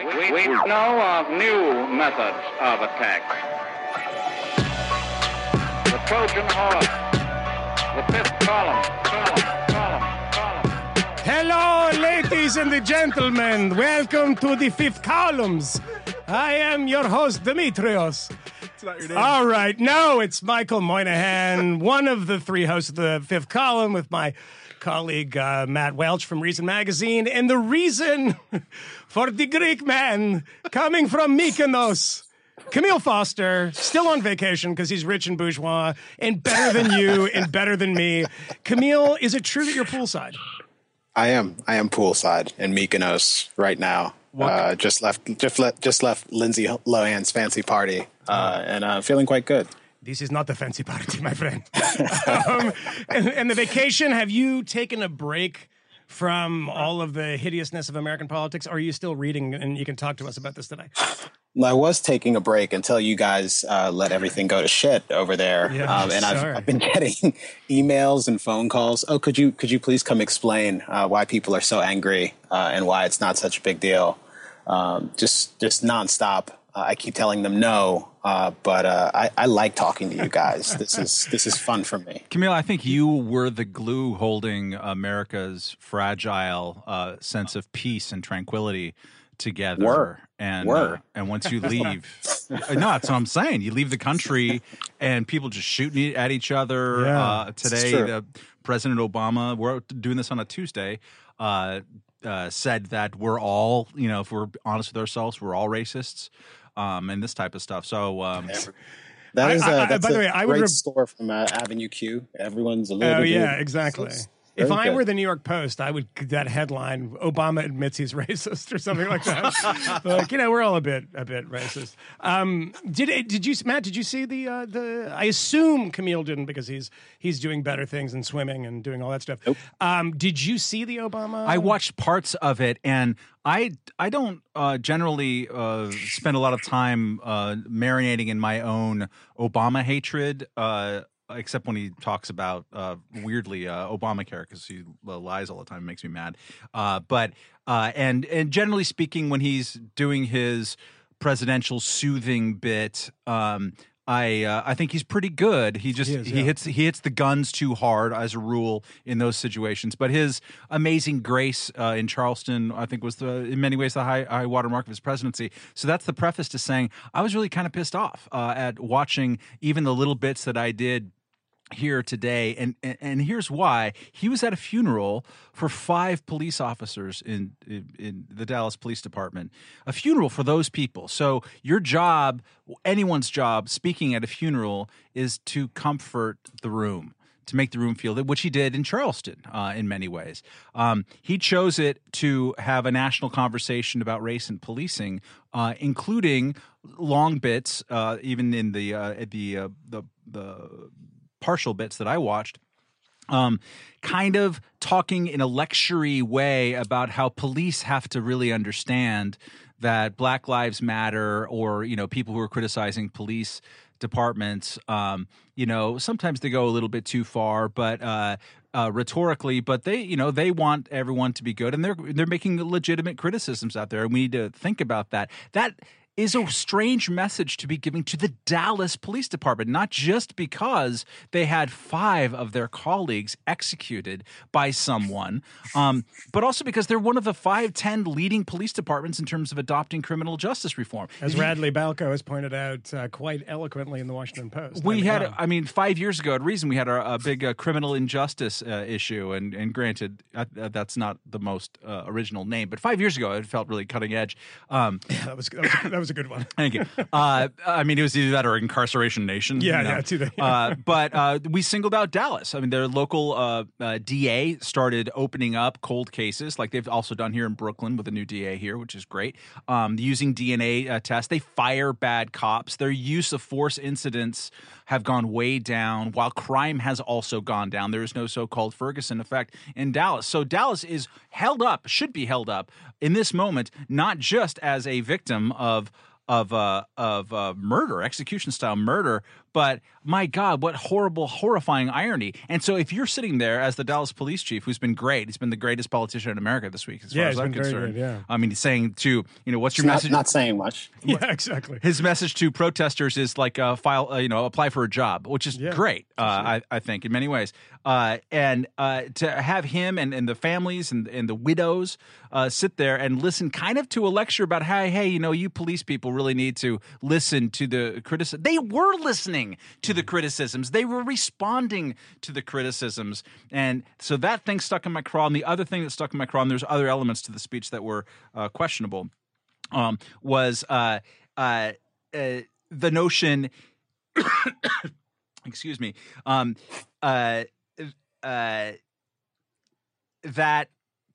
We know of new methods of attack. The Trojan horse, the fifth column, column, column, column. Hello, ladies and gentlemen. Welcome to the fifth columns. I am your host, Demetrios. It's not your name. All right, no, it's Michael Moynihan, one of the three hosts of the fifth column, with my colleague uh, Matt Welch from Reason Magazine. And the reason for the Greek man coming from Mykonos. Camille Foster, still on vacation because he's rich and bourgeois and better than you and better than me. Camille, is it true that you're poolside? I am. I am poolside in Mykonos right now. Uh, just left. Just left. Just left Lindsay Lohan's fancy party, uh, and uh, feeling quite good. This is not the fancy party, my friend. um, and, and the vacation, have you taken a break from all of the hideousness of American politics? Or are you still reading and you can talk to us about this today? I was taking a break until you guys uh, let everything go to shit over there, Yeah, um, and I've. I've been getting emails and phone calls. Oh, could you could you please come explain uh, why people are so angry uh, and why it's not such a big deal? Um, just just nonstop. Uh, I keep telling them no, uh, but uh, I, I like talking to you guys. This is this is fun for me. Camille, I think you were the glue holding America's fragile uh, sense of peace and tranquility together. Were. and Were. uh, and once you leave, Uh, no, that's what I'm saying. You leave the country, and people just shooting at each other. Yeah, uh, today, the President Obama, we're doing this on a Tuesday. Uh, uh, said that we're all, you know, if we're honest with ourselves, we're all racists, um, and this type of stuff. So, um, That I- is I- a I- that's by the way, I would great rep- store from uh, Avenue Q. Everyone's a little. Oh, bit yeah, weird. exactly. It's If very I good. were the New York Post, I would that headline: "Obama admits he's racist" or something like that. like you know, we're all a bit a bit racist. Um, did did you Matt? Did you see the uh, the? I assume Camille didn't because he's he's doing better things than swimming and doing all that stuff. Um, did you see the Obama? I watched parts of it, and I I don't uh, generally uh, spend a lot of time uh, marinating in my own Obama hatred. Except when he talks about uh, weirdly uh, Obamacare because he uh, lies all the time, it makes me mad. Uh, but uh, and and generally speaking, when he's doing his presidential soothing bit, um, I uh, I think he's pretty good. He just He he, yeah. hits he hits the guns too hard as a rule in those situations. But his amazing grace uh, in Charleston, I think, was the in many ways the high high watermark of his presidency. So that's the preface to saying I was really kind of pissed off uh, at watching even the little bits that I did here today and, and and here's why. He was at a funeral for five police officers in, in in the Dallas Police Department. A funeral for those people. So your job anyone's job speaking at a funeral is to comfort the room to make the room feel that, which he did in Charleston uh, in many ways. Um, he chose it to have a national conversation about race and policing, uh, including long bits, uh, even in the uh, the uh, the the partial bits that I watched um, kind of talking in a lectury way about how police have to really understand that Black Lives Matter or you know people who are criticizing police departments, um, you know, sometimes they go a little bit too far, but. Uh, uh, rhetorically, but they, you know, they want everyone to be good, and they're they're making legitimate criticisms out there, and we need to think about that. That is a strange message to be giving to the Dallas Police Department, not just because they had five of their colleagues executed by someone, um, but also because they're one of the five, ten leading police departments in terms of adopting criminal justice reform. as Radley Balko has pointed out uh, quite eloquently in the Washington Post. we I mean, had, um, I mean, five years ago at Reason, we had a, a big uh, criminal injustice uh, issue, and and granted, uh, that's not the most uh, original name, but five years ago, it felt really cutting edge. Um, that was that was, that was a good one. Thank you. Uh, I mean, it was either that or Incarceration Nation. Yeah, you know. yeah, it's either- uh, but uh, we singled out Dallas. I mean, their local uh, uh, DA started opening up cold cases, like they've also done here in Brooklyn with a new DA here, which is great. Um, using DNA uh, tests, they fire bad cops. Their use of force incidents have gone way down, while crime has also gone down. There is no so-called Ferguson effect in Dallas. So Dallas is held up, should be held up in this moment, not just as a victim of of uh, of uh, murder, execution style murder. But my God, what horrible, horrifying irony! And so, if you're sitting there as the Dallas police chief, who's been great, he's been the greatest politician in America this week, as Yeah, far as I'm concerned. good, yeah. I mean, he's saying to you know, what's your not, message? not saying much. Yeah, exactly. his message to protesters is like uh, file, uh, you know, apply for a job, which is Yeah, great. Uh, I, I think in many ways, uh, and uh, to have him and, and the families and, and the widows uh, sit there and listen, kind of to a lecture about how, hey, you know, you police people really need to listen to the criticism. They were listening to the criticisms. They were responding to the criticisms, and so that thing stuck in my craw. And the other thing that stuck in my craw, and there's other elements to the speech that were uh, questionable um, was uh, uh, uh, the notion. excuse me. Um, uh, uh, that.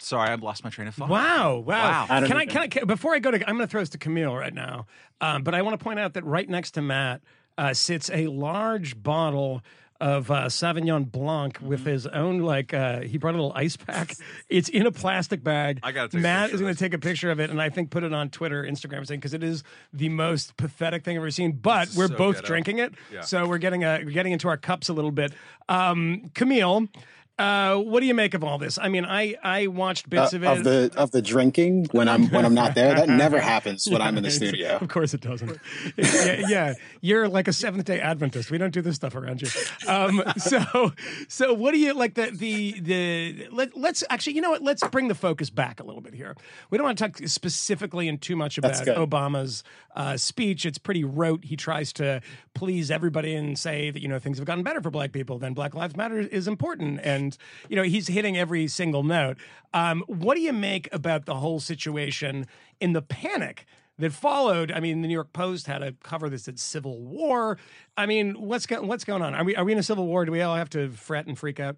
Sorry, I've lost my train of thought. Wow, wow. Wow. I don't Can I, can I, can, before I go to, I'm going to throw this to Camille right now. Um, but I want to point out that right next to Matt uh, sits a large bottle of uh, Sauvignon Blanc with Mm-hmm. his own, like, uh, he brought a little ice pack. It's in a plastic bag. I gotta take a Matt is going to take a picture of it and I think put it on Twitter, Instagram, saying, because it is the most pathetic thing I've ever seen. But we're so both ghetto. drinking it. Yeah. So we're getting, a, we're getting into our cups a little bit. Um, Camille. Uh, what do you make of all this? I mean, I I watched Uh, bits of it. of the of the drinking when I'm when I'm not there. That never happens when I'm in the studio. Of course it doesn't. yeah, yeah, you're like a Seventh Day Adventist. We don't do this stuff around you. Um, so, so what do you like the the the? Let, let's actually, you know what? Let's bring the focus back a little bit here. We don't want to talk specifically and too much about. Obama's uh, speech. It's pretty rote. He tries to please everybody and say that you know things have gotten better for Black people. Then Black Lives Matter is important, and you know he's hitting every single note. Um, what do you make about the whole situation in the panic? that followed. I mean, the New York Post had a cover that said "Civil War." I mean, what's go- what's going on? Are we are we in a civil war? Do we all have to fret and freak out?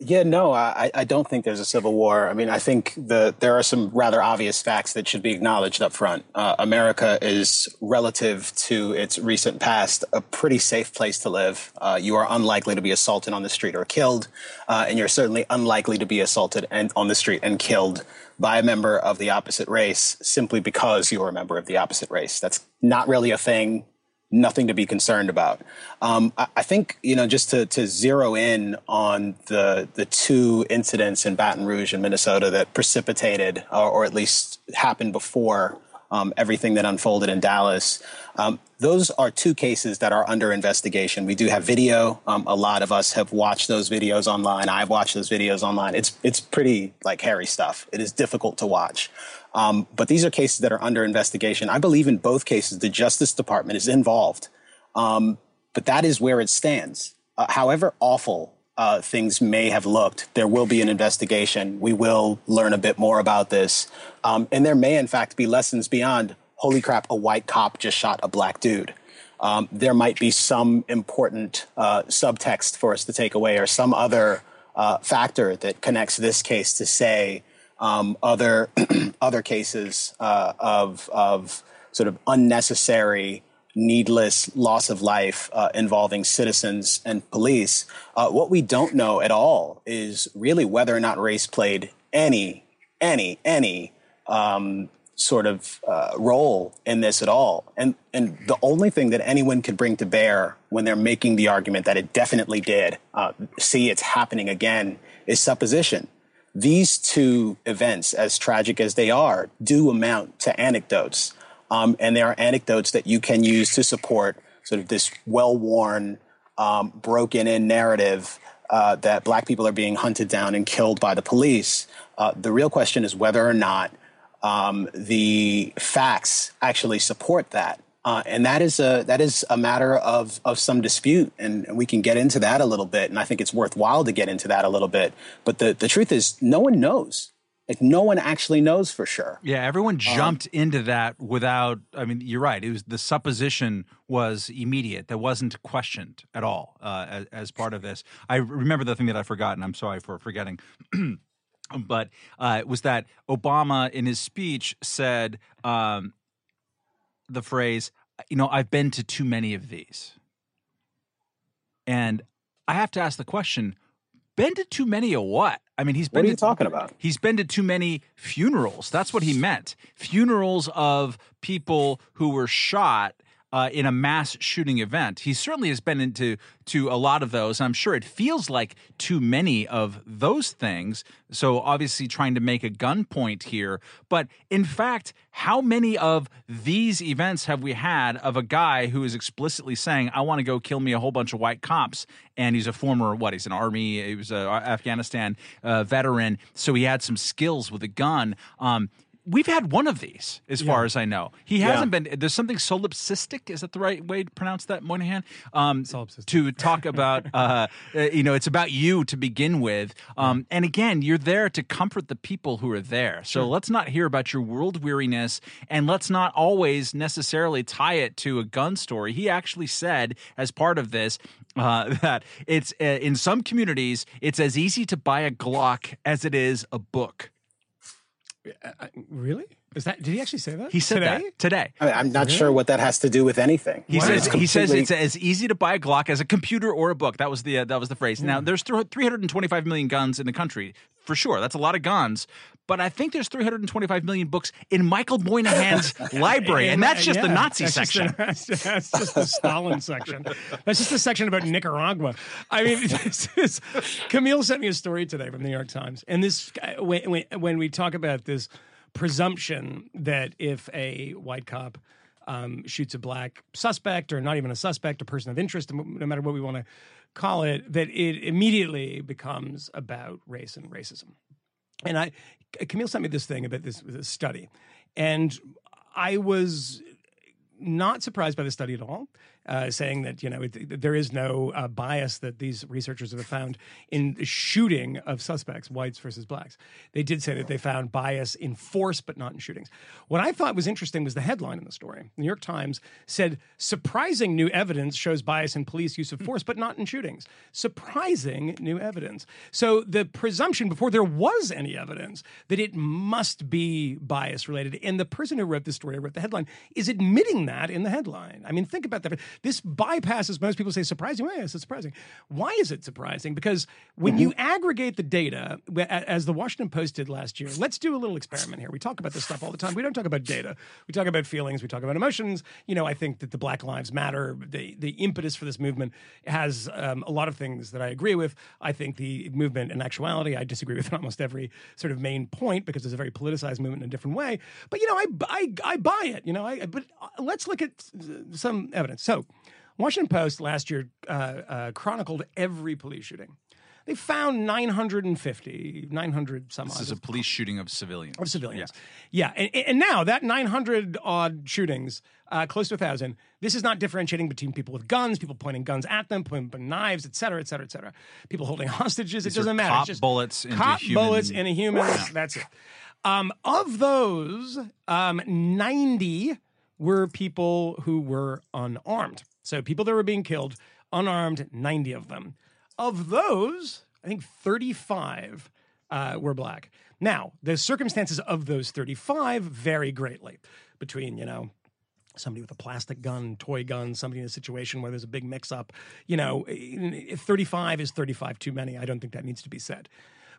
Yeah, no, I, I don't think there's a civil war. I mean, I think the there are some rather obvious facts that should be acknowledged up front. Uh, America is, relative to its recent past, a pretty safe place to live. Uh, you are unlikely to be assaulted on the street or killed, uh, and you're certainly unlikely to be assaulted and on the street and killed by a member of the opposite race simply because you're a member of the opposite race. That's not really a thing nothing to be concerned about. Um, I, I think you know just to, to zero in on the the two incidents in Baton Rouge and Minnesota that precipitated, or, or at least happened before um, everything that unfolded in Dallas. Um, those are two cases that are under investigation. We do have video. Um, a lot of us have watched those videos online. I've watched those videos online. It's it's pretty like hairy stuff. It is difficult to watch. Um, but these are cases that are under investigation. I believe in both cases the Justice Department is involved. Um, but that is where it stands. Uh, however awful uh, things may have looked, there will be an investigation. We will learn a bit more about this. Um, and there may, in fact, be lessons beyond holy crap, a white cop just shot a black dude. Um, there might be some important uh, subtext for us to take away or some other uh, factor that connects this case to, say, um, other other cases uh, of of sort of unnecessary, needless loss of life uh, involving citizens and police. Uh, what we don't know at all is really whether or not race played any any any um, sort of uh, role in this at all. And and the only thing that anyone could bring to bear when they're making the argument that it definitely did, uh, see it's happening again, is supposition these two events, as tragic as they are, do amount to anecdotes. Um, and there are anecdotes that you can use to support sort of this well worn, um, broken in narrative uh, that black people are being hunted down and killed by the police. Uh, the real question is whether or not um, the facts actually support that. Uh, and that is a that is a matter of of some dispute, and, and we can get into that a little bit. And I think it's worthwhile to get into that a little bit. But the the truth is, no one knows. Like no one actually knows for sure. Yeah, everyone jumped into that without. I mean, you're right. It was the supposition was immediate. That wasn't questioned at all uh, as, as part of this. I remember the thing that I forgot, and I'm sorry for forgetting. but uh, it was that Obama in his speech said um, the phrase, "You know, I've been to too many of these," and I have to ask the question: been to too many of what? I mean, he's What been are you to- talking about? He's been to too many funerals. That's what he meant. Funerals of people who were shot uh, in a mass shooting event. He certainly has been into to a lot of those. I'm sure it feels like too many of those things. So obviously trying to make a gun point here. But in fact, how many of these events have we had of a guy who is explicitly saying, "I want to go kill me a whole bunch of white cops," and he's a former what? He's an army. He was a Afghanistan uh, veteran, so he had some skills with a gun. Um, We've had one of these, as far as I know. He hasn't been. There's something solipsistic. Is that the right way to pronounce that, Moynihan? Um, Solipsistic. to talk about, uh, uh, you know, it's about you to begin with. Um, and again, you're there to comfort the people who are there. So let's not hear about your world weariness, and let's not always necessarily tie it to a gun story. He actually said, as part of this, uh, that it's uh, in some communities, it's as easy to buy a Glock as it is a book. Really? Is that? Did he actually say that? He said today? that today. I mean, I'm not sure what that has to do with anything. He Wow. says It's he says it's as easy to buy a Glock as a computer or a book. That was the uh, that was the phrase. Now there's 325 million guns in the country for sure. That's a lot of guns. But I think there's 325 million books in Michael Moynihan's library, and that's just the Nazi that's just section. the- that's, that's just the Stalin section. That's just the section about Nicaragua. I mean, this is, Camille sent me a story today from the New York Times, and this when, when, when we talk about this presumption that if a white cop um, shoots a black suspect, or not even a suspect, a person of interest, no matter what we want to call it, that it immediately becomes about race and racism. And I, Camille sent me this thing about this, this study, and I was not surprised by the study at all, uh, saying that you know it, there is no uh, bias that these researchers have found in the shooting of suspects, whites versus blacks. They did say that they found bias in force, but not in shootings. What I thought was interesting was the headline in the story. The New York Times said, "Surprising new evidence shows bias in police use of force, but not in shootings." Surprising new evidence. So the presumption before there was any evidence that it must be bias related, and the person who wrote the story, wrote the headline, is admitting that in the headline. I mean, think about that. This bypasses most people say surprising. Well, yes, it's surprising. Why is it surprising? Because when you aggregate the data, as the Washington Post did last year, let's do a little experiment here. We talk about this stuff all the time. We don't talk about data. We talk about feelings. We talk about emotions. You know, I think that the Black Lives Matter, the the impetus for this movement has um, a lot of things that I agree with. I think the movement, in actuality, I disagree with almost every sort of main point because it's a very politicized movement in a different way. But you know, I I, I buy it. You know, I but uh, let's look at some evidence. So, Washington Post last year uh, uh, chronicled every police shooting. They found 950, 900 some odd This is a police shooting of civilians. of civilians. Yeah, And, and now that 900 odd shootings, uh, close to a thousand, this is not differentiating between people with guns, people pointing guns at them, pointing knives, et cetera, et cetera, et cetera. People holding hostages. These it doesn't matter. cop It's just bullets into cop human- bullets into humans. That's it. Um, of those, um, 90 were people who were unarmed. So people that were being killed, unarmed, 90 of them. Of those, I think 35 uh, were black. Now, the circumstances of those 35 vary greatly between, you know, somebody with a plastic gun, toy gun, somebody in a situation where there's a big mix up. You know, if 35 is 35 too many. I don't think that needs to be said.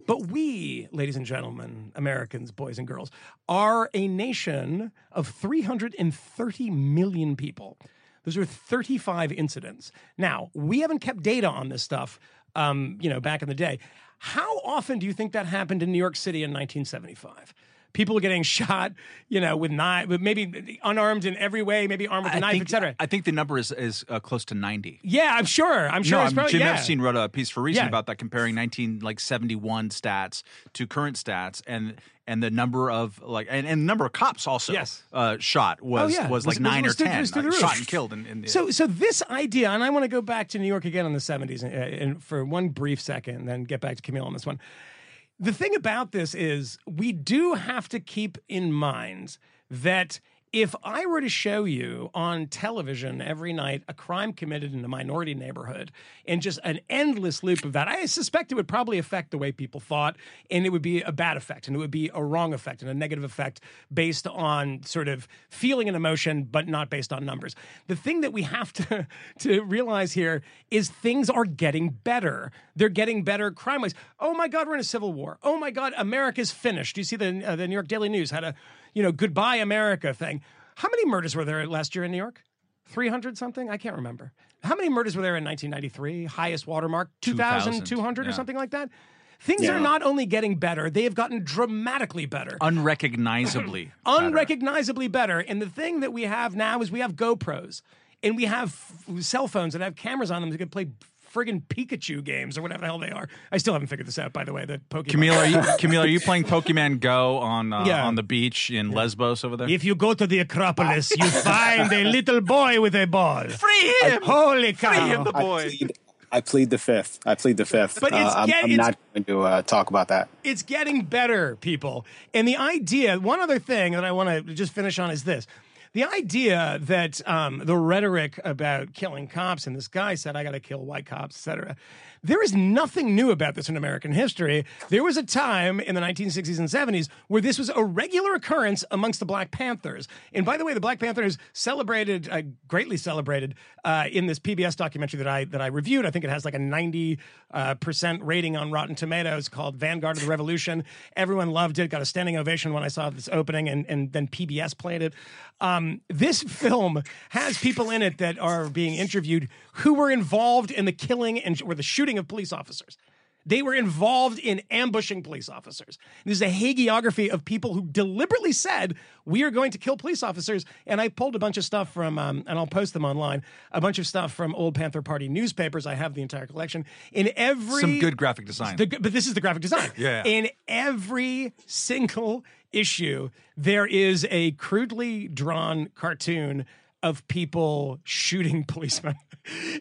But we, ladies and gentlemen, Americans, boys and girls, are a nation of 330 million people. Those are 35 incidents. Now, we haven't kept data on this stuff, um, you know, back in the day. How often do you think that happened in New York City in 1975? People are getting shot, you know, with knife, with maybe unarmed in every way, maybe armed with a I knife, etc. I think the number is is uh, close to 90. Yeah, I'm sure. I'm sure no, it's I'm- probably Jim yeah. Epstein wrote a piece for Reason Yeah. about that, comparing 19 like 71 stats to current stats, and and the number of like and, and the number of cops also Yes. uh, shot was Oh, yeah. was Was- like nine was- or was through- ten was through the uh, roof. shot and killed. In, in the, So, so this idea, and I want to go back to New York again in the '70s, and, and for one brief second, and then get back to Camille on this one. The thing about this is, we do have to keep in mind that if I were to show you on television every night a crime committed in a minority neighborhood and just an endless loop of that, I suspect it would probably affect the way people thought, and it would be a bad effect, and it would be a wrong effect and a negative effect based on sort of feeling and emotion, but not based on numbers. The thing that we have to to realize here is things are getting better. They're getting better crime wise. Oh my God, we're in a civil war. Oh my God, America's finished. Do you see the uh, the New York Daily News had a you know goodbye America thing? How many murders were there last year in New York? 300 something? I can't remember. How many murders were there in 1993? Highest watermark? 2,200 or yeah. something like that? Things Yeah. are not only getting better, they have gotten dramatically better. Unrecognizably. better. Unrecognizably better. And the thing that we have now is we have GoPros and we have f- cell phones that have cameras on them that can play friggin' Pikachu games or whatever the hell they are. I still haven't figured this out, by the way. The Pokemon. Camille, are you Camille? Are you playing Pokemon Go on uh, Yeah. on the beach in Lesbos over there? If you go to the Acropolis, you find a little boy with a ball. Free him! Holy cow! Free him, the I boy. plead, I plead the fifth. I plead the fifth. But it's uh, I'm, I'm it's- not going to uh, talk about that. it's getting better, people. And the idea, one other thing that I want to just finish on is this. The idea that um, the rhetoric about killing cops, and this guy said, I got to kill white cops, et cetera. There is nothing new about this in American history. There was a time in the 1960s and 70s where this was a regular occurrence amongst the Black Panthers. And by the way, the Black Panthers celebrated, uh, greatly celebrated, uh, in this PBS documentary that I that I reviewed. I think it has like a 90 uh, percent rating on Rotten Tomatoes called Vanguard of the Revolution. Everyone loved it. Got a standing ovation when I saw this opening, and and then PBS played it. Um, this film has people in it that are being interviewed who were involved in the killing and or the shooting of police officers. They were involved in ambushing police officers. This is a hagiography of people who deliberately said, We are going to kill police officers. And I pulled a bunch of stuff from, um, and I'll post them online, a bunch of stuff from Old Panther Party newspapers. I have the entire collection. In every. Some good graphic design. The, but this is the graphic design. Yeah. In every single issue, there is a crudely drawn cartoon of people shooting policemen.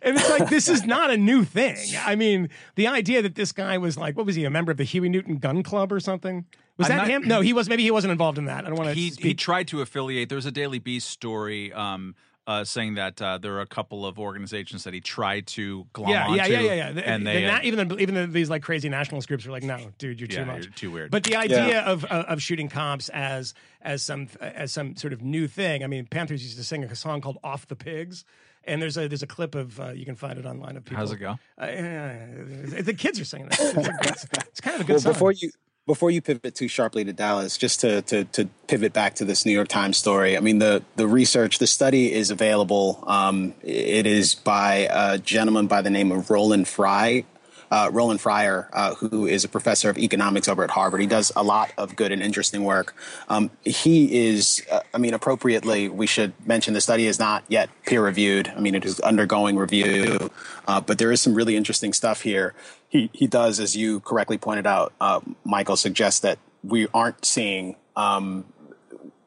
And it's like, this is not a new thing. I mean, the idea that this guy was like, what was he, a member of the Huey Newton Gun Club or something? Was I'm that not- him? No, he was. Maybe he wasn't involved in that. I don't want to he he tried to affiliate. There was a Daily Beast story um, uh, saying that uh, there are a couple of organizations that he tried to glom yeah, onto. yeah, yeah, yeah, yeah. And they, na- uh, even the, even the, these like crazy nationalist groups are like, no, dude, you're too Yeah, much, you're too weird. But the idea of of of shooting cops as as some as some sort of new thing. I mean, Panthers used to sing a song called "Off the Pigs." And there's a there's a clip of uh, you can find it online of people. How's it go? Uh, the kids are singing it. It's, a good- it's kind of a good Well, song. before you before you pivot too sharply to Dallas, just to, to to pivot back to this New York Times story. I mean, the the research, the study is available. Um, it is by a gentleman by the name of Roland Fry. Uh, Roland Fryer, uh, who is a professor of economics over at Harvard, he does a lot of good and interesting work. Um, he is, uh, I mean, appropriately, we should mention the study is not yet peer reviewed. I mean, it is undergoing review, uh, but there is some really interesting stuff here. He he does, as you correctly pointed out, uh, Michael suggests that we aren't seeing. Um,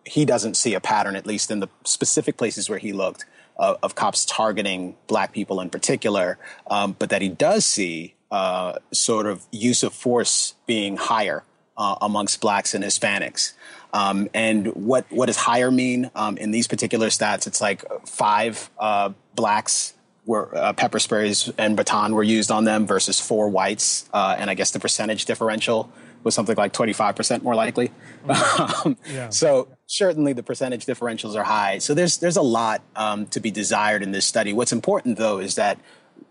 he doesn't see a pattern, at least in the specific places where he looked, uh, of cops targeting black people in particular, um, but that he does see uh, sort of use of force being higher uh, amongst blacks and Hispanics. Um, and what what does higher mean um, in these particular stats? It's like five uh, blacks were uh, pepper sprays and baton were used on them versus four whites, uh, and I guess the percentage differential was something like twenty five percent more likely. Um, So certainly the percentage differentials are high. So there's there's a lot um, to be desired in this study. What's important though is that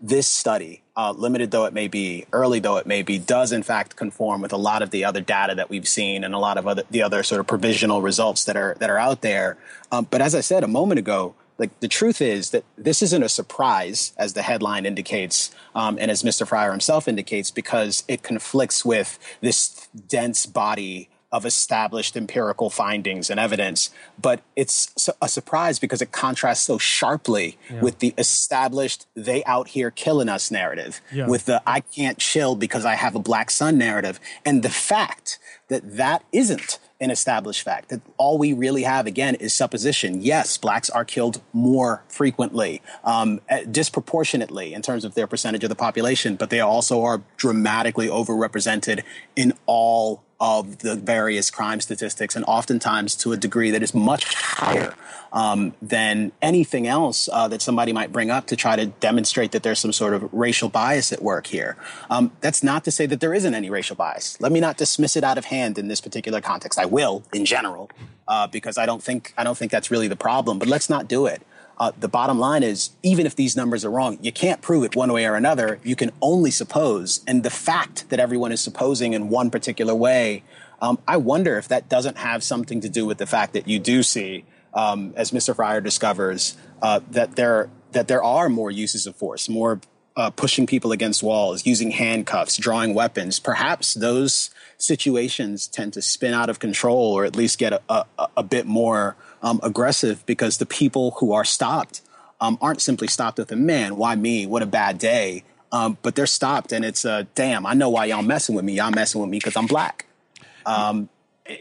this study, uh, limited though it may be, early though it may be, does in fact conform with a lot of the other data that we've seen and a lot of other the other sort of provisional results that are that are out there. Um, but as I said a moment ago, like the truth is that this isn't a surprise, as the headline indicates, um, and as Mr. Fryer himself indicates, because it conflicts with this dense body of established empirical findings and evidence. But it's a surprise because it contrasts so sharply with the established "they out here killing us" narrative, Yeah. with the "I can't chill because I have a black son" narrative, and the fact that that isn't an established fact. That all we really have again is supposition. Yes, blacks are killed more frequently, um, eh, disproportionately in terms of their percentage of the population, but they also are dramatically overrepresented in all of the various crime statistics, and oftentimes to a degree that is much higher um, than anything else uh, that somebody might bring up to try to demonstrate that there's some sort of racial bias at work here. Um, that's not to say that there isn't any racial bias. Let me not dismiss it out of hand in this particular context. I will, in general, uh, because I don't think I don't think that's really the problem. But let's not do it. Uh, the bottom line is, even if these numbers are wrong, you can't prove it one way or another. You can only suppose. And the fact that everyone is supposing in one particular way, um, I wonder if that doesn't have something to do with the fact that you do see, um, as Mr. Fryer discovers, uh, that there that there are more uses of force, more uh, pushing people against walls, using handcuffs, drawing weapons. Perhaps those situations tend to spin out of control, or at least get a, a, a bit more um, aggressive because the people who are stopped um, aren't simply stopped with a man, why me? What a bad day. Um, but they're stopped and it's uh, damn, I know why y'all messing with me. Y'all messing with me because I'm black. Um,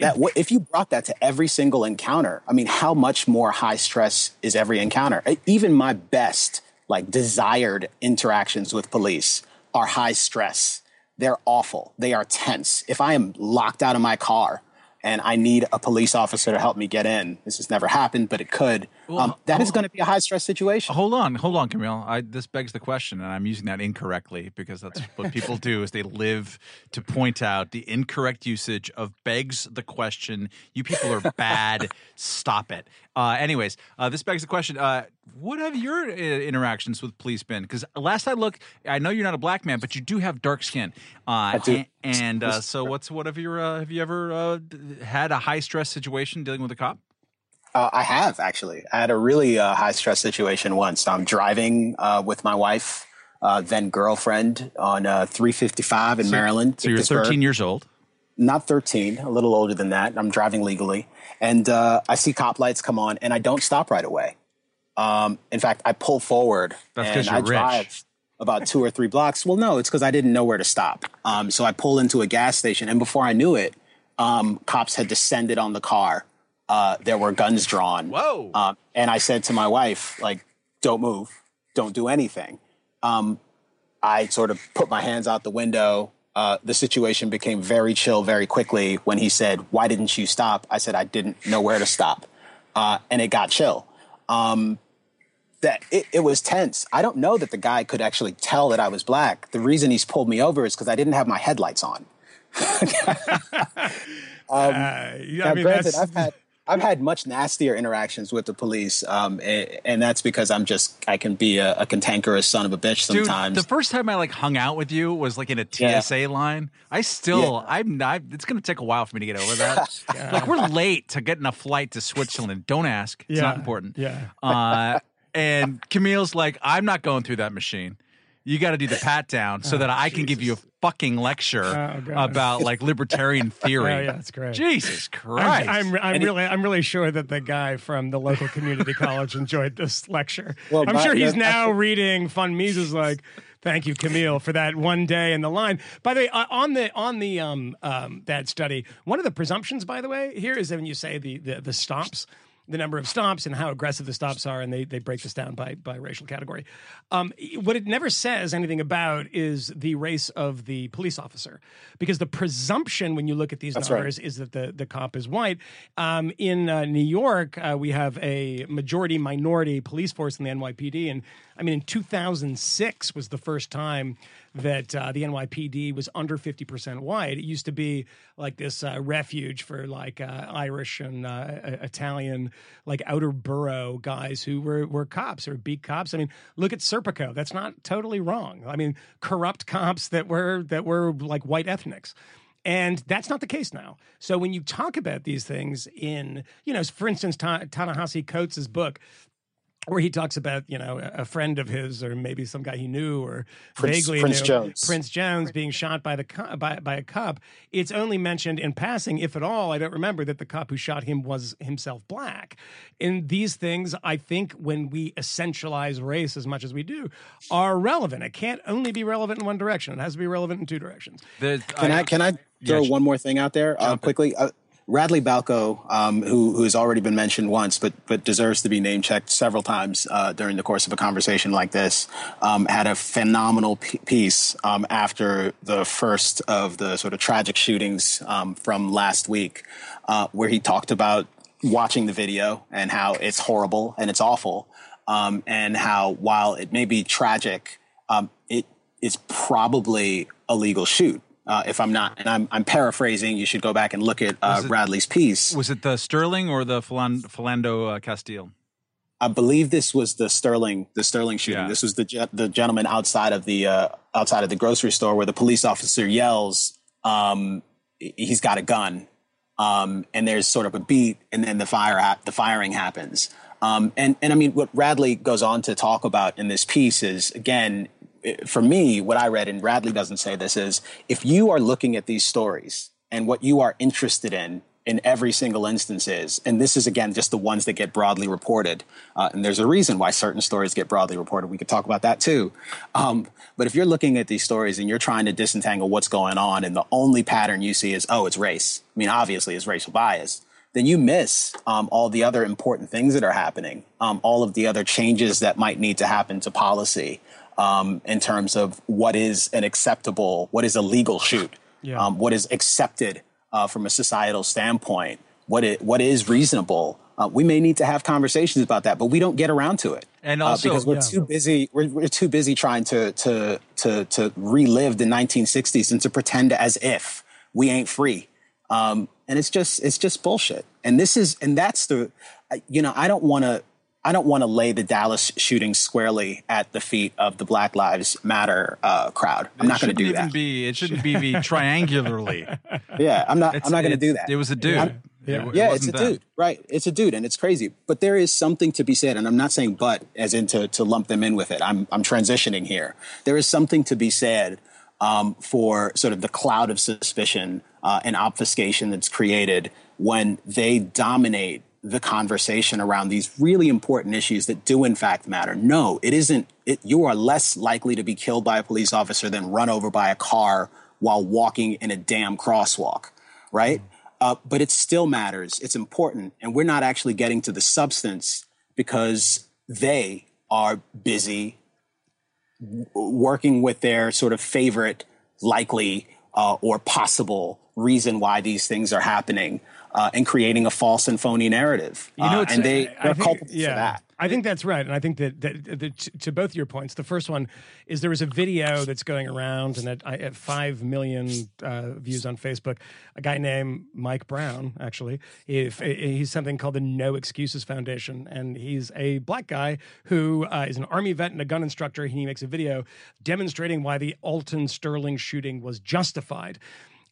that if you brought that to every single encounter, I mean, how much more high stress is every encounter? Even my best, like desired interactions with police are high stress. They're awful. They are tense. If I am locked out of my car and I need a police officer to help me get in. This has never happened, but it could. Well, um, that is going to be a high stress situation. Hold on, hold on, Camille. I, this begs the question, and I'm using that incorrectly because that's what people do is they live to point out the incorrect usage of begs the question. You people are bad. Stop it. Uh, anyways, uh, this begs the question: uh, What have your uh, interactions with police been? Because last I looked, I know you're not a black man, but you do have dark skin. Uh, I do. And, and uh, so, what's what have your have you ever had a high stress situation dealing with a cop? Uh, I have actually. I had a really uh, high stress situation once. I'm driving uh, with my wife, uh, then girlfriend, on uh, 355 in so, Maryland. So you're 13 years old. Not 13, a little older than that. I'm driving legally, and uh, I see cop lights come on, and I don't stop right away. Um, in fact, I pull forward That's and I rich. drive about two or three blocks. Well, no, it's because I didn't know where to stop. Um, so I pull into a gas station, and before I knew it, um, cops had descended on the car uh, there were guns drawn. Whoa! Um, and I said to my wife, like, don't move, don't do anything. Um, I sort of put my hands out the window. Uh, the situation became very chill very quickly when he said, "Why didn't you stop?" I said, "I didn't know where to stop," uh, and it got chill. Um, that it, it, was tense. I don't know that the guy could actually tell that I was black. The reason he's pulled me over is because I didn't have my headlights on. um, uh, I mean, granted, I've had I've had much nastier interactions with the police, um, and, and, that's because I'm just I can be a, a, cantankerous son of a bitch sometimes. Dude, the first time I like hung out with you was like in a TSA yeah. line. I still yeah. I'm not. It's going to take a while for me to get over that. yeah. Like we're late to getting a flight to Switzerland. Don't ask. It's not important. Yeah. Uh, and Camille's like, I'm not going through that machine you got to do the pat down so oh, that I Jesus. can give you a fucking lecture oh, about like libertarian theory. Oh, yeah, that's great. Jesus Christ! I'm, I'm, I'm really, I'm really sure that the guy from the local community college enjoyed this lecture. Well, I'm sure he's now reading Von Mises like. Thank you, Camille, for that one day in the line. By the way, uh, on the on the um, um, that study, one of the presumptions, by the way, here is that when you say the the, the stops, the number of stops and how aggressive the stops are, and they, they break this down by, by racial category. Um, what it never says anything about is the race of the police officer, because the presumption when you look at these That's numbers right. is that the, the cop is white. Um, in uh, New York, uh, we have a majority minority police force in the NYPD, and I mean, in 2006 was the first time that uh, the NYPD was under 50% white. It used to be like this uh, refuge for like uh, Irish and uh, Italian, like outer borough guys who were, were cops or beat cops. I mean, look at Serpico. That's not totally wrong. I mean, corrupt cops that were that were like white ethnics. And that's not the case now. So when you talk about these things in, you know, for instance, Ta- Ta-Nehisi Coates' book, where he talks about you know a friend of his or maybe some guy he knew or Prince, vaguely Prince knew Jones. Prince Jones being shot by the by, by a cop. It's only mentioned in passing, if at all. I don't remember that the cop who shot him was himself black. And these things, I think, when we essentialize race as much as we do, are relevant. It can't only be relevant in one direction. It has to be relevant in two directions. The, can I, I, can I throw yeah, one more thing out there uh, quickly? Uh, Radley Balko, um, who who has already been mentioned once, but but deserves to be name checked several times uh, during the course of a conversation like this, um, had a phenomenal p- piece um, after the first of the sort of tragic shootings um, from last week, uh, where he talked about watching the video and how it's horrible and it's awful, um, and how while it may be tragic, um, it is probably a legal shoot. Uh, if I'm not, and I'm, I'm paraphrasing, you should go back and look at uh, it- Radley's piece. Was it the Sterling or the Philan- Philando uh, Castile? I believe this was the Sterling, the Sterling shooting. Yeah. This was the the gentleman outside of the uh, outside of the grocery store where the police officer yells, um, "He's got a gun," um, and there's sort of a beat, and then the fire ha- the firing happens. Um, and and I mean, what Radley goes on to talk about in this piece is again, for me, what I read, and Radley doesn't say this is if you are looking at these stories and what you are interested in in every single instance is, and this is again just the ones that get broadly reported, uh, and there's a reason why certain stories get broadly reported. We could talk about that too. Um, but if you're looking at these stories and you're trying to disentangle what's going on, and the only pattern you see is, oh, it's race. I mean, obviously, it's racial bias. Then you miss um, all the other important things that are happening, um, all of the other changes that might need to happen to policy um, in terms of what is an acceptable, what is a legal shoot, Yeah. um, what is accepted uh, from a societal standpoint, what it, what is reasonable. Uh, we may need to have conversations about that, but we don't get around to it. And Uh, because we're Yeah. too busy, we're, we're too busy trying to to to to relive the 1960s and to pretend as if we ain't free. Um, and it's just it's just bullshit. And this is and that's the, you know, I don't want to. I don't want to lay the Dallas shooting squarely at the feet of the Black Lives Matter uh, crowd. I'm not going to Shouldn't do even that. Be it shouldn't be, be triangularly. yeah, I'm not. It's- I'm not going to do that. It was a dude. I'm- It- it yeah, it's a wasn't dude, right? It's a dude, and it's crazy. But there is something to be said, and I'm not saying "but" as in to, to lump them in with it. I'm I'm transitioning here. There is something to be said um, for sort of the cloud of suspicion uh, and obfuscation that's created when they dominate the conversation around these really important issues that do in fact matter. No, it isn't. It, you are less likely to be killed by a police officer than run over by a car while walking in a damn crosswalk, right? Uh, but it still matters. It's important. And we're not actually getting to the substance because they are busy w- working with their sort of favorite, likely, uh, or possible reason why these things are happening uh, and creating a false and phony narrative. You know, Uh, and they, they're think- culpable yeah, for that. I think that's right, and I think that, that, that to- to both your points, the first one is there was a video that's going around and that I at five million uh, views on Facebook. A guy named Mike Brown, actually, if he's something called the No Excuses Foundation, and he's a black guy who uh, is an army vet and a gun instructor. He makes a video demonstrating why the Alton Sterling shooting was justified.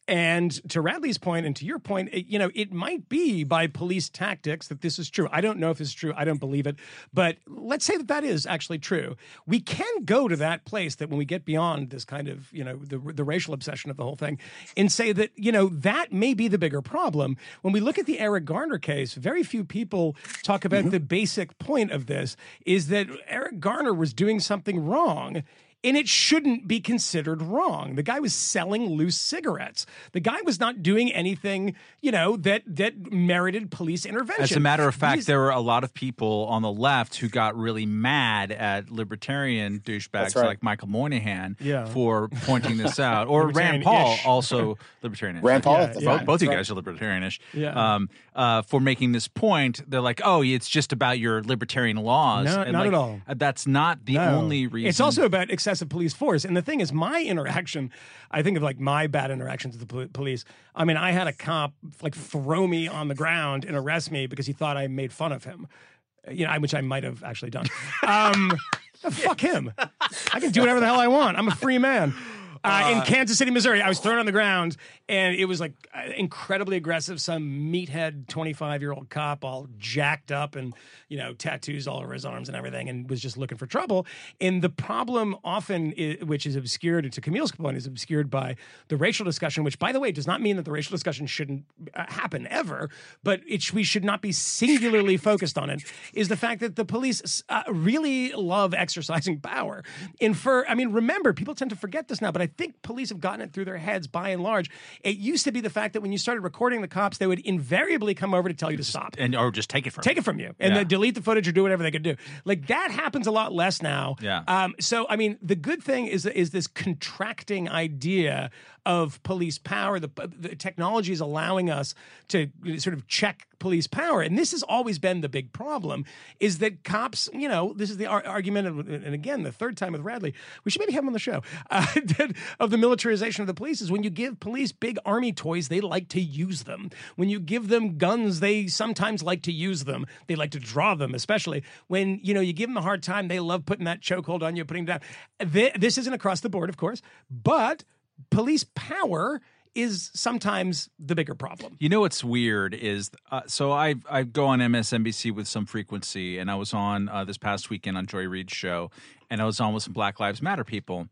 And to Radley's point, and to your point, it, you know, it might be by police tactics that this is true. I don't know if it's true. I don't believe it. But let's say that that is actually true. We can go to that place that when we get beyond this kind of, you know, the, the racial obsession of the whole thing and say that, you know, that may be the bigger problem. When we look at the Eric Garner case, very few people talk about mm-hmm. the basic point of this is that Eric Garner was doing something wrong and it shouldn't be considered wrong. The guy was selling loose cigarettes. The guy was not doing anything, you know, that that merited police intervention. As a matter of fact, These- there were a lot of people on the left who got really mad at libertarian douchebags right. like Michael Moynihan Yeah. for pointing this out, or Rand Paul, also libertarian. Rand Paul, Yeah, that's yeah. right. Both you That's guys are libertarianish. Yeah. Um, uh, for making this point, they're like, "Oh, it's just about your libertarian laws." No, And, not like, at all. That's not the No. only reason. It's also about excessive police force. And the thing is, my interaction, I think of like my bad interactions with the pol- police. I mean, I had a cop like throw me on the ground and arrest me because he thought I made fun of him. You know, which I might have actually done. Um, fuck him. I can do whatever the hell I want. I'm a free man. Uh, in Kansas City, Missouri, I was thrown on the ground, and it was like uh, incredibly aggressive. Some meathead, 25 year old cop, all jacked up and you know tattoos all over his arms and everything, and was just looking for trouble. And the problem often, i which is obscured to Camille's point, is obscured by the racial discussion. Which, by the way, does not mean that the racial discussion shouldn't uh, happen ever, but it, we should not be singularly focused on it. Is the fact that the police uh, really love exercising power. And for, I mean, remember, people tend to forget this now, but I think police have gotten it through their heads by and large. It used to be the fact that when you started recording the cops, they would invariably come over to tell you to stop. and or just take it from Take it from you and Yeah. then delete the footage or do whatever they could do. Like that happens a lot less now. Yeah. Um, so I mean, the good thing is is this contracting idea of police power. The, the technology is allowing us to sort of check police power, and this has always been the big problem. Is that cops? You know, this is the ar- argument, of, and again, the third time with Radley. We should maybe have him on the show. Uh, of the militarization of the police is when you give police big army toys, they like to use them. When you give them guns, they sometimes like to use them. They like to draw them, especially when you know you give them a hard time. They love putting that chokehold on you, putting down. This isn't across the board, of course, but police power is sometimes the bigger problem. You know what's weird is uh, so I I go on MSNBC with some frequency, and I was on uh, this past weekend on Joy Reid's show, and I was on with some Black Lives Matter people,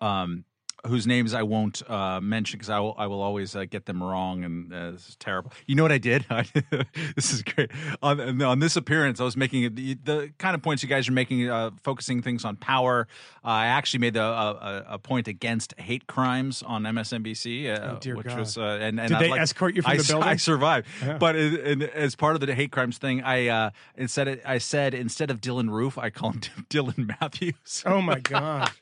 um, whose names I won't uh, mention because I will I will always uh, get them wrong, and uh, this is terrible. You know what I did? this is great. On, on this appearance, I was making the, the kind of points you guys are making, uh, focusing things on power. Uh, I actually made the, a, a point against hate crimes on MSNBC, uh, Oh, dear which God. was uh, and, and Did I they like- escort you from I the building? I survived, but in, in, as part of the hate crimes thing, I uh, instead I said instead of Dylann Roof, I call him Dylan Matthews. Oh my god!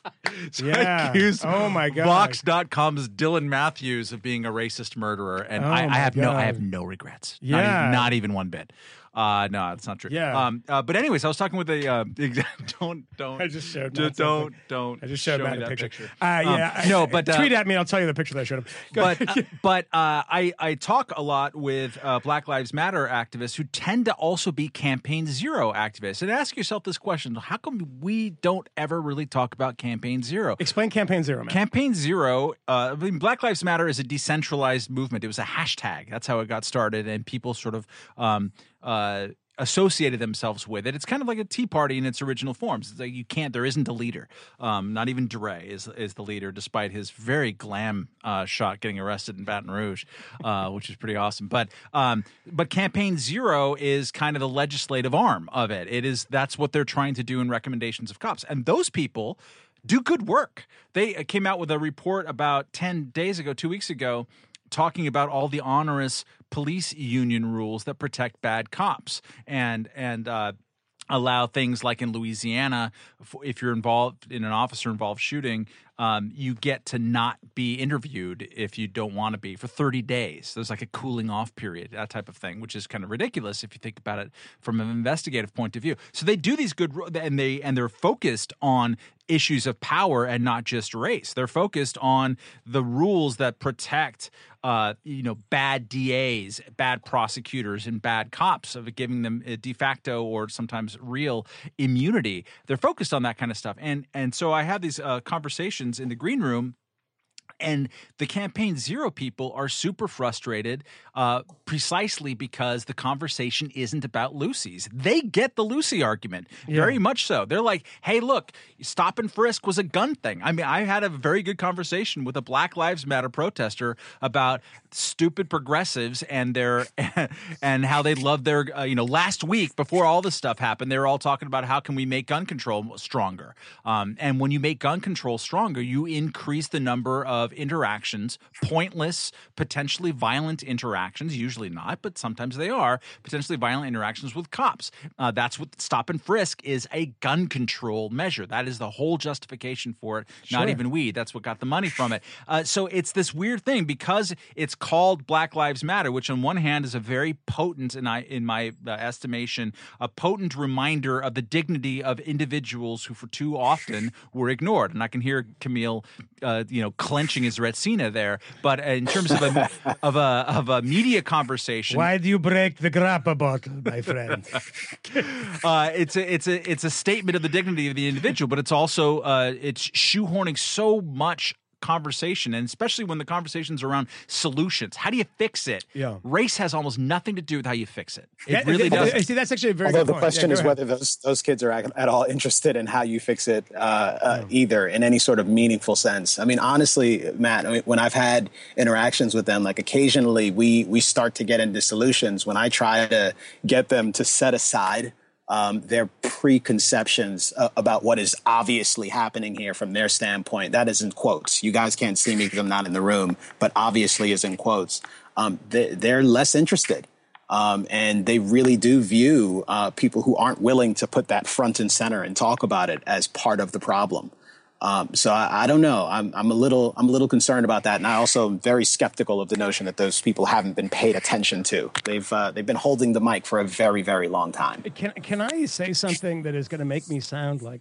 So yeah. Accused Oh, my God. Vox.com's Dylan Matthews of being a racist murderer, and Oh, I, I my have no, I have no regrets. Yeah. not even, not even one bit. Uh, no, that's not true. Yeah. Um, uh, but anyways, I was talking with a uh, don't don't. I just showed d- don't don't. I just showed show Matt a that picture. picture. Uh, Um, yeah, no, but uh, tweet at me. I'll tell you the picture that I showed him. But uh, but uh, I I talk a lot with uh, Black Lives Matter activists who tend to also be Campaign Zero activists. And ask yourself this question: How come we don't ever really talk about Campaign Zero? explain campaign zero, man. Campaign Zero, uh, I mean, Black Lives Matter is a decentralized movement. It was a hashtag. That's how it got started, and people sort of um, uh, associated themselves with it. It's kind of like a Tea Party in its original forms. It's like you can't. There isn't a leader. Um, not even DeRay is is the leader, despite his very glam uh, shot getting arrested in Baton Rouge, uh, which is pretty awesome. But um, but Campaign Zero is kind of the legislative arm of it. It is that's what they're trying to do in recommendations of cops, and those people do good work. They uh, came out with a report about 10 days ago, two weeks ago, talking about all the onerous police union rules that protect bad cops and, and, uh, allow things like in Louisiana, if you're involved in an officer involved shooting, um, you get to not be interviewed if you don't want to be for 30 days. There's like a cooling off period, that type of thing, which is kind of ridiculous if you think about it from an investigative point of view. So they do these good, and they and they're focused on issues of power and not just race. They're focused on the rules that protect, uh, you know, bad DAs, bad prosecutors, and bad cops of giving them a de facto or sometimes real immunity. They're focused on that kind of stuff, and and so I have these uh, conversations in the green room and the campaign zero people are super frustrated uh, precisely because the conversation isn't about lucy's. They get the lucy argument very much so. They're like hey look stop and frisk was a gun thing. I mean i had a very good conversation with a black lives matter protester about stupid progressives and their and how they love their uh, you know last week before all this stuff happened they were all talking about how can we make gun control stronger. Um, and when you make gun control stronger you increase the number of interactions pointless potentially violent interactions usually not but sometimes they are potentially violent interactions with cops. Uh, that's what stop and frisk is a gun control measure. That is the whole justification for it not even weed. That's what got the money from it. Uh, so it's this weird thing because it's called black lives matter which on one hand is a very potent in, I, in my uh, estimation a potent reminder of the dignity of individuals who for too often were ignored. And i can hear camille uh, you know clenching his retsina there but in terms of a of a of a media conversation Why do you break the grappa bottle, my friend? uh, it's a it's a it's a statement of the dignity of the individual, but it's also uh, it's shoehorning so much conversation, and especially when the conversations are around solutions. How do you fix it? Yeah. race has almost nothing to do with how you fix it. It That- really does. See, that's actually a very Although good the point. question Yeah, is ahead. whether those those kids are at at all interested in how you fix it uh, uh, either in any sort of meaningful sense. I mean, honestly, Matt, I mean, when I've had interactions with them, like occasionally we we start to get into solutions. When I try to get them to set aside um, their preconceptions uh, about what is obviously happening here from their standpoint. That is in quotes. You guys can't see me because I'm not in the room, but obviously is in quotes. Um, they, they're less interested. Um, and they really do view uh, people who aren't willing to put that front and center and talk about it as part of the problem. Um, so I, I, don't know. I'm, I'm, a little I'm a little concerned about that, and I also am very skeptical of the notion that those people haven't been paid attention to. They've uh, they've been holding the mic for a very very long time. Can can I say something that is going to make me sound like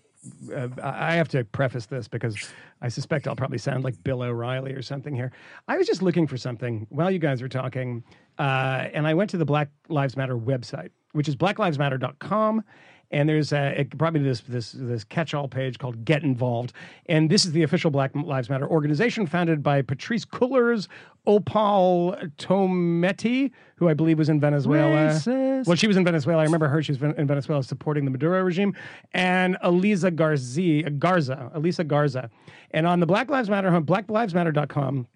uh, I have to preface this because I suspect I'll probably sound like Bill O'Reilly or something here. I was just looking for something while you guys were talking, uh, and I went to the Black Lives Matter website, which is blacklivesmatter.com and there's a, probably this this this catch-all page called Get Involved, and this is the official Black Lives Matter organization founded by Patrisse Cullors, Opal Tometi, who I believe was in Venezuela. Racist. Well, she was in Venezuela. I remember her. She was in Venezuela supporting the Maduro regime, and Elisa Garcia, Garza, Elisa Garza, and on the Black Lives Matter home, blacklivesmatter.com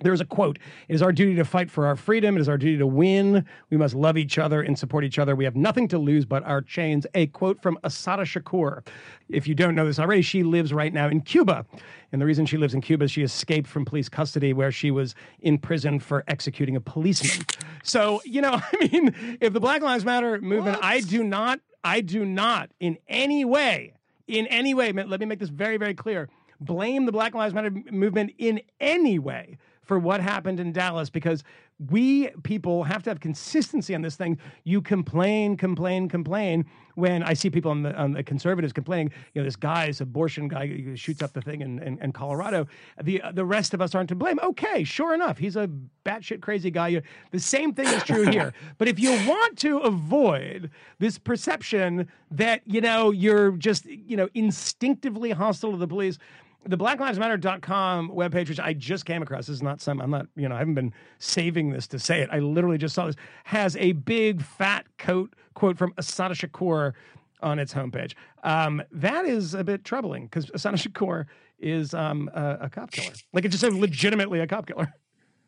there's a quote It is our duty to fight for our freedom. It is our duty to win. We must love each other and support each other. We have nothing to lose but our chains. A quote from Assata Shakur. If you don't know this already, she lives right now in Cuba. And the reason she lives in Cuba is she escaped from police custody where she was in prison for executing a policeman. So, you know, I mean, if the Black Lives Matter movement, what? I do not, I do not in any way, in any way, let me make this very, very clear, blame the Black Lives Matter movement in any way for what happened in Dallas because we people have to have consistency on this thing. You complain, complain, complain. When I see people on the, on the conservatives complaining, you know, this guy, this abortion guy, who shoots up the thing in, in, in, Colorado. The the rest of us aren't to blame. Okay, sure enough, he's a batshit crazy guy. The same thing is true here. but if you want to avoid this perception that you know you're just you know instinctively hostile to the police the blacklivesmatter.com webpage, which I just came across, this is not some, I'm not, you know, I haven't been saving this to say it. I literally just saw this, has a big fat coat quote from Assata Shakur on its homepage. Um, that is a bit troubling because Assata Shakur is um, a, a, cop killer. Like it's just legitimately a cop killer.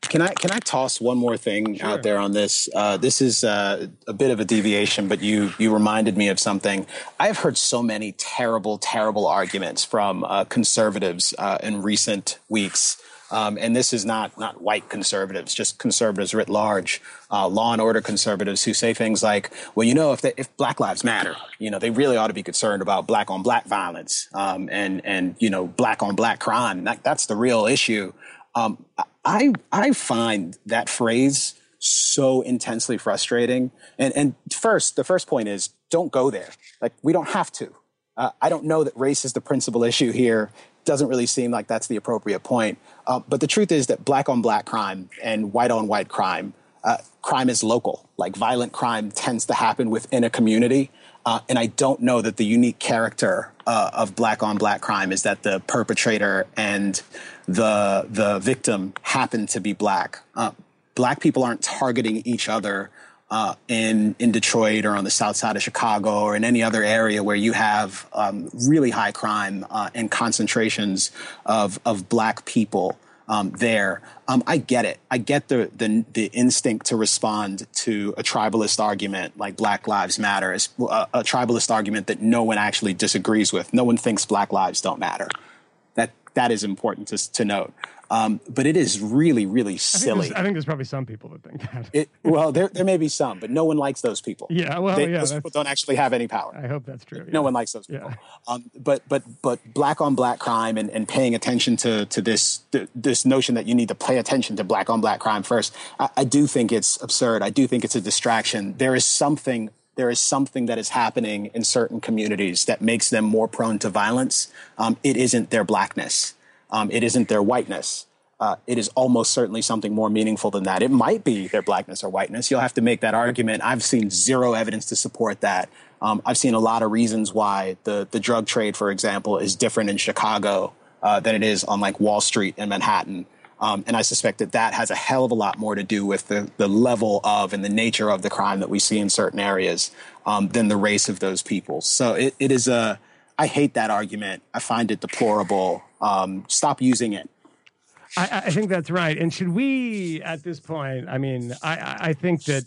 Can I can I toss one more thing sure. out there on this? Uh, this is uh, a bit of a deviation, but you you reminded me of something. I've heard so many terrible, terrible arguments from uh, conservatives uh, in recent weeks. Um, and this is not not white conservatives, just conservatives writ large, uh, law and order conservatives who say things like, "Well, you know, if they, if Black Lives Matter, you know, they really ought to be concerned about black on black violence um, and and you know, black on black crime. That, that's the real issue." Um, I I find that phrase so intensely frustrating. And and first, the first point is don't go there. Like we don't have to. Uh, I don't know that race is the principal issue here. Doesn't really seem like that's the appropriate point. Uh, but the truth is that black on black crime and white on white crime, uh, crime is local. Like violent crime tends to happen within a community. Uh, and I don't know that the unique character uh, of black on black crime is that the perpetrator and the the victim happened to be black. Uh, black people aren't targeting each other uh, in in Detroit or on the south side of Chicago or in any other area where you have um, really high crime uh, and concentrations of of black people um, there. Um, I get it. I get the, the, the instinct to respond to a tribalist argument like Black Lives Matter, is a, a tribalist argument that no one actually disagrees with. No one thinks Black lives don't matter. That is important to, to note. Um, but it is really, really silly. I think, I think, there's probably some people that think that. It, well, there, there may be some, but no one likes those people. Yeah, well, they, yeah, those people don't actually have any power. I hope that's true. No one likes those people. Yeah. Um, but but but black on black crime and, and paying attention to to this this notion that you need to pay attention to black on black crime first. I, I do think it's absurd. I do think it's a distraction. There is something there is something that is happening in certain communities that makes them more prone to violence. Um, it isn't their blackness. Um, it isn't their whiteness uh, it is almost certainly something more meaningful than that. It might be their blackness or whiteness. You'll have to make that argument. I've seen zero evidence to support that. Um, I've seen a lot of reasons why the the drug trade, for example, is different in Chicago uh, than it is on like Wall Street in Manhattan. Um, and I suspect that that has a hell of a lot more to do with the, the level of and the nature of the crime that we see in certain areas um, than the race of those people. So it, it is a, I hate that argument. I find it deplorable. Um, stop using it. I, I, think that's right. And should we, at this point, I mean, I, I think that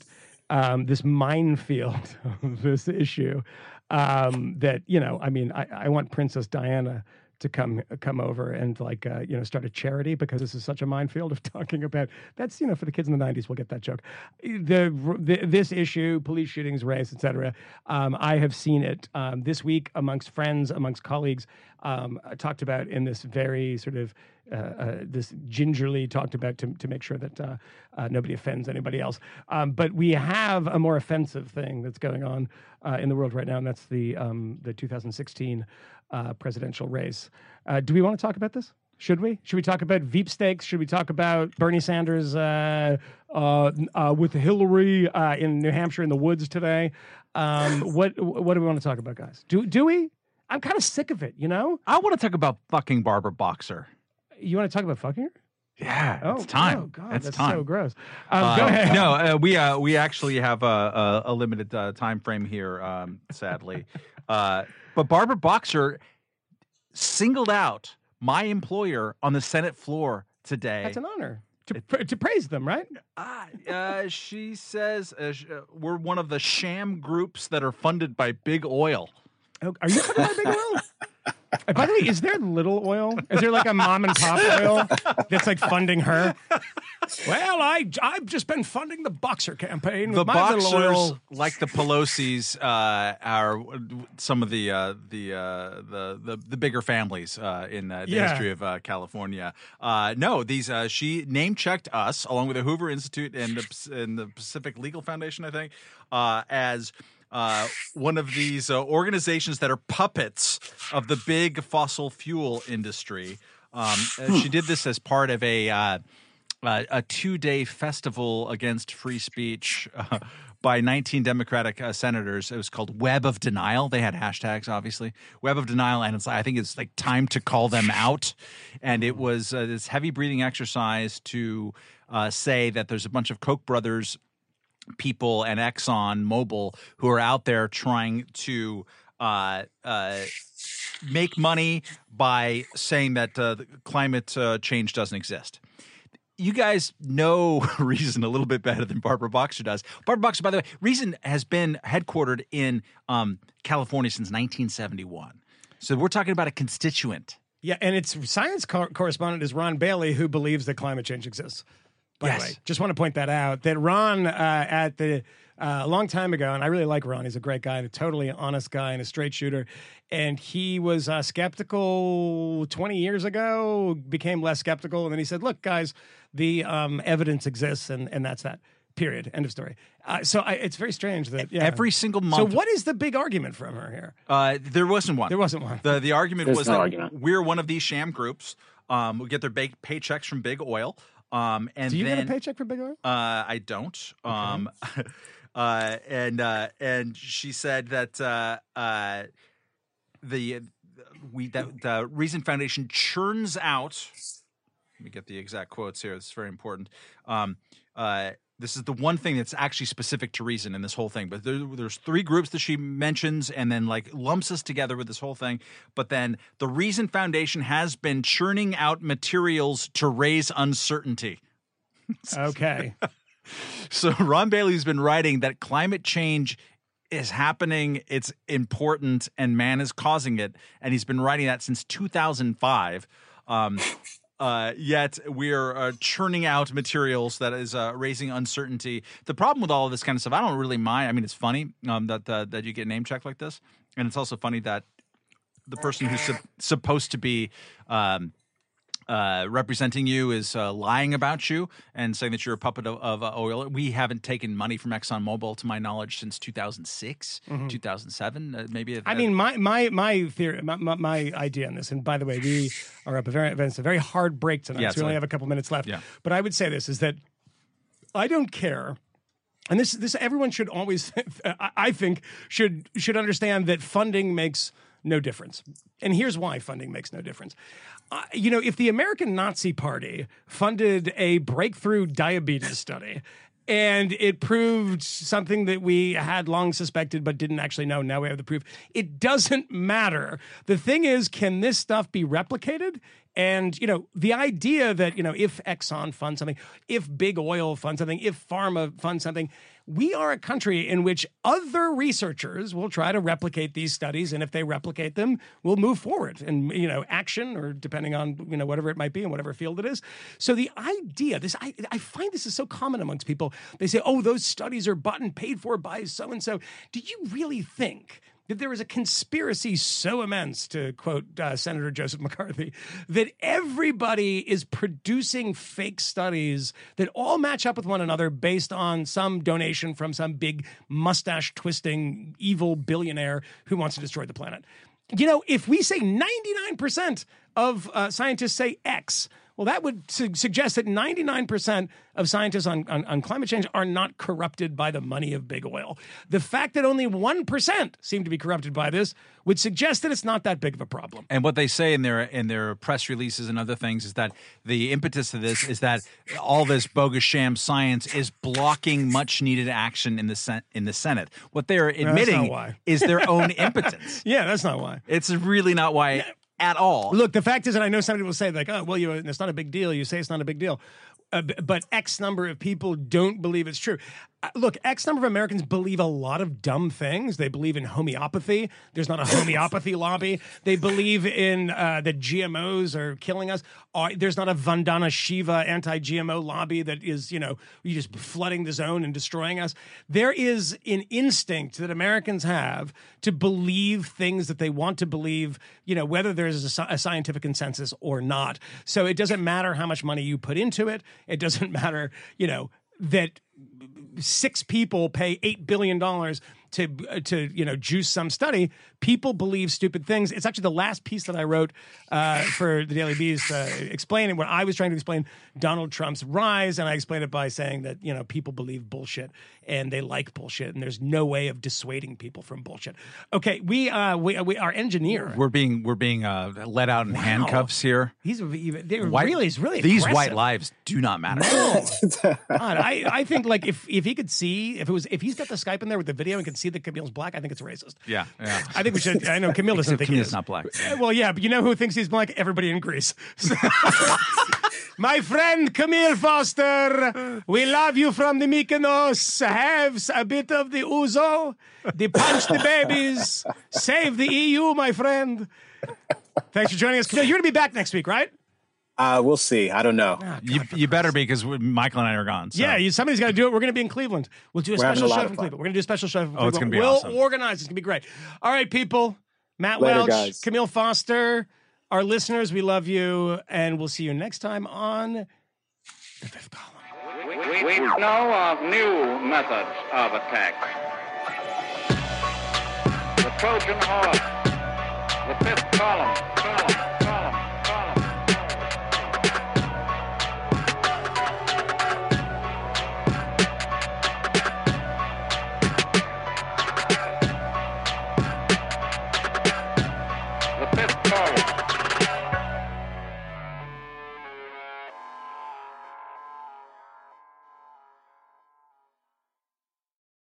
um, this minefield of this issue Um, that you know, I mean, I, I want Princess Diana to come come over and like uh, you know start a charity because this is such a minefield of talking about that's you know for the kids in the 90s we'll get that joke. The, the this issue police shootings race etc um, i have seen it um, this week amongst friends amongst colleagues um, talked about in this very sort of this gingerly talked about to, to make sure that uh, uh nobody offends anybody else. Um, but we have a more offensive thing that's going on uh, in the world right now, and that's the um, the 2016 uh, presidential race. do we want to talk about this? Should we? Should we talk about Veep stakes? Should we talk about Bernie Sanders with Hillary in New Hampshire in the woods today? Um, what what do we want to talk about, guys? Do do we? I'm kind of sick of it, you know? I want to talk about fucking Barbara Boxer. You want to talk about fucking her? Yeah, oh, it's time. Oh God, it's that's time. so gross. Um, uh, go ahead. No, uh, we uh, we actually have a, a, a limited uh, time frame here, um, sadly. Uh, but Barbara Boxer singled out my employer on the Senate floor today. That's an honor to, to praise them, right? Uh, she says uh, we're one of the sham groups that are funded by big oil. Oh, are you funded by big oil? By the way, is there little oil? Is there like a mom and pop oil that's like funding her? Well, I I've just been funding the Boxer campaign. The Boxers, like the Pelosi's, uh, are some of the uh, the, uh, the the the bigger families uh, in uh, the yeah. history of uh, California. no, these she name checked us along with the Hoover Institute and the, and the Pacific Legal Foundation, I think, as uh, one of these uh, organizations that are puppets of the big fossil fuel industry. Um, uh, she did this as part of a uh, a two day festival against free speech. Uh, by 19 Democratic uh, senators. It was called Web of Denial. They had hashtags, obviously. Web of Denial, and it's I think it's like time to call them out. And it was this heavy breathing exercise to say that there's a bunch of Koch brothers people and Exxon Mobil who are out there trying to uh, uh, make money by saying that uh, climate uh, change doesn't exist. You guys know Reason a little bit better than Barbara Boxer does. Barbara Boxer, by the way, Reason has been headquartered in um, California since 1971. So we're talking about a constituent. Yeah, and its science co- correspondent is Ron Bailey, who believes that climate change exists by yes. the way. Just want to point that out. That Ron uh, at the uh, a long time ago, and I really like Ron. He's a great guy, and a totally honest guy, and a straight shooter. And he was uh, skeptical 20 years ago, became less skeptical, and then he said, "Look, guys, the um, evidence exists, and and that's that." Period. End of story. Uh, so I, it's very strange that yeah. every single month. So what is the big argument from her here? Uh, there wasn't one. There wasn't one. The the argument There's was no that argument. we're one of these sham groups. Um, we get their big paychecks from big oil. Um, and do you then, get a paycheck from Big Oil? Uh, I don't. Okay. Um, uh, and uh, and she said that uh, uh, the we that the Reason Foundation churns out. Let me get the exact quotes here. It's very important. Um, uh, this is the one thing that's actually specific to reason in this whole thing. But there, there's three groups that she mentions and then like lumps us together with this whole thing. But then the Reason Foundation has been churning out materials to raise uncertainty. Okay. so Ron Bailey's been writing that climate change is happening, it's important, and man is causing it. And he's been writing that since 2005. Um, uh, yet we're uh, churning out materials that is uh, raising uncertainty. The problem with all of this kind of stuff, I don't really mind. I mean, it's funny um, that uh, that you get name checked like this, and it's also funny that the person who's su- supposed to be um, uh, representing you is uh, lying about you and saying that you're a puppet of, of uh, oil. We haven't taken money from ExxonMobil, to my knowledge, since 2006, mm-hmm. 2007, uh, maybe. I mean, my my my theory, my, my, my, idea on this. And by the way, we are up a very it's a very hard break tonight. Yeah, so we only have a couple minutes left. Yeah. But I would say this is that I don't care and this this everyone should always I think should should understand that funding makes no difference. And here's why funding makes no difference. You know, if the American Nazi Party funded a breakthrough diabetes study and it proved something that we had long suspected but didn't actually know. Now we have the proof. It doesn't matter. The thing is, can this stuff be replicated? And, you know, the idea that, you know, if Exxon funds something, if big oil funds something, if pharma funds something, we are a country in which other researchers will try to replicate these studies, and if they replicate them, we'll move forward and you know action or depending on you know whatever it might be in whatever field it is. So the idea, this I, I find this is so common amongst people. They say, "Oh, those studies are bought and paid for by so and so." Do you really think? That there is a conspiracy so immense, to quote uh, Senator Joseph McCarthy, that everybody is producing fake studies that all match up with one another based on some donation from some big mustache twisting evil billionaire who wants to destroy the planet. You know, if we say 99% of uh, scientists say X, well, that would su- suggest that 99% of scientists on, on, on, climate change are not corrupted by the money of big oil. The fact that only 1% seem to be corrupted by this would suggest that it's not that big of a problem. And what they say in their in their press releases and other things is that the impetus of this is that all this bogus sham science is blocking much needed action in the sen- in the Senate. What they're admitting no, is their own impotence. Yeah, that's not why. It's really not why at all. Look, the fact is, and I know some people say like, "Oh, well, you it's not a big deal." You say it's not a big deal, uh, but X number of people don't believe it's true. Look, X number of Americans believe a lot of dumb things. They believe in homeopathy. There's not a homeopathy lobby. They believe in uh, that GMOs are killing us. Uh, there's not a Vandana Shiva anti-GMO lobby that is, you know, you just flooding the zone and destroying us. There is an instinct that Americans have to believe things that they want to believe, you know, whether there's a, a scientific consensus or not. So it doesn't matter how much money you put into it. It doesn't matter, you know, that six people pay eight billion dollars to to you know juice some study. People believe stupid things. It's actually the last piece that I wrote uh, for the Daily Beast, uh, explaining what I was trying to explain Donald Trump's rise, and I explained it by saying that you know people believe bullshit and they like bullshit, and there's no way of dissuading people from bullshit. Okay, we uh, we, we our engineer. We're being we're being uh, let out in wow. handcuffs here. He's they're white, really he's really these aggressive. white lives do not matter. No. God, I I think like if if he could see if it was if he's got the Skype in there with the video and can see that Camille's black, I think it's racist. Yeah, yeah. I think we should. I know Camille doesn't think Camille's not black. Well, yeah, but you know who thinks he's black? Everybody in Greece. My friend Camille Foster, we love you from the Mykonos. Have a bit of the ouzo, the punch the babies, save the EU, my friend. Thanks for joining us. Camille, you're going to be back next week, right? Uh, we'll see. I don't know. Oh, you, you better be because Michael and I are gone. So. Yeah, you, somebody's got to do it. We're going to be in Cleveland. We'll do a We're special show from Cleveland. We're going to do a special show from Cleveland. Oh, it's going to be we'll awesome. organize. It's going to be great. All right, people. Matt Later, Welch, guys. Camille Foster, our listeners, we love you, and we'll see you next time on the fifth column. We, we, we know of new methods of attack. The Trojan horse, the fifth column, column,